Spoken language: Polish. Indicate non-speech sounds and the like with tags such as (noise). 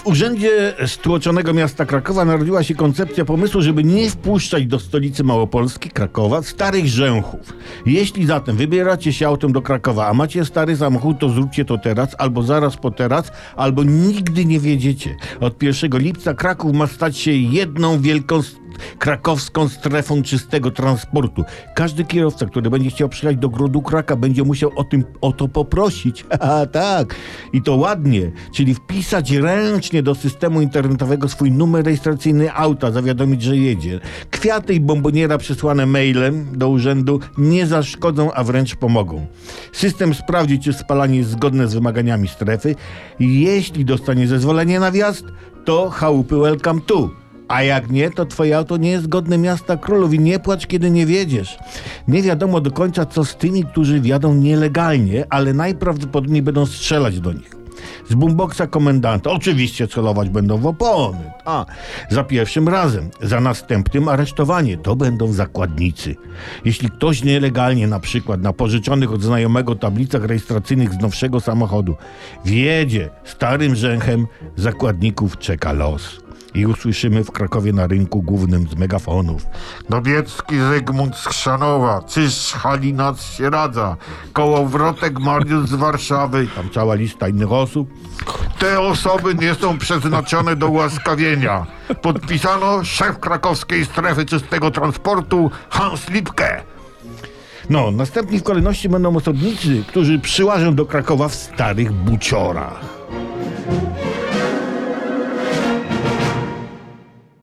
W urzędzie stłoczonego miasta Krakowa narodziła się koncepcja pomysłu, żeby nie wpuszczać do stolicy Małopolski, Krakowa, starych rzęchów. Jeśli zatem wybieracie się autem do Krakowa, a macie stary samochód, to zróbcie to teraz, albo zaraz po teraz, albo nigdy nie wiedziecie. Od 1 lipca Kraków ma stać się jedną wielką krakowską strefą czystego transportu. Każdy kierowca, który będzie chciał przyjechać do Grodu Kraka, będzie musiał o tym o to poprosić. (laughs) A tak. I to ładnie, czyli wpisać ręcznie do systemu internetowego swój numer rejestracyjny auta, zawiadomić, że jedzie. Kwiaty i bomboniera przesłane mailem do urzędu nie zaszkodzą, a wręcz pomogą. System sprawdzi, czy spalanie jest zgodne z wymaganiami strefy. Jeśli dostanie zezwolenie na wjazd, to chałupy welcome to. A jak nie, to twoje auto nie jest godne miasta królów i nie płacz, kiedy nie wiedziesz. Nie wiadomo do końca, co z tymi, którzy wjadą nielegalnie, ale najprawdopodobniej będą strzelać do nich. Z boomboxa komendanta oczywiście celować będą w opony. A za pierwszym razem, za następnym aresztowanie to będą zakładnicy. Jeśli ktoś nielegalnie, na przykład na pożyczonych od znajomego tablicach rejestracyjnych z nowszego samochodu, wjedzie starym rzęchem, zakładników czeka los. I usłyszymy w Krakowie na rynku głównym z megafonów. Nowiecki Zygmunt z Chrzanowa, Cysz Halinac się radza, Kołowrotek Mariusz z Warszawy. Tam cała lista innych osób. Te osoby nie są przeznaczone do ułaskawienia. Podpisano szef krakowskiej strefy czystego transportu Hans Lipke. No, następni w kolejności będą osobnicy, którzy przyłażą do Krakowa w starych buciorach.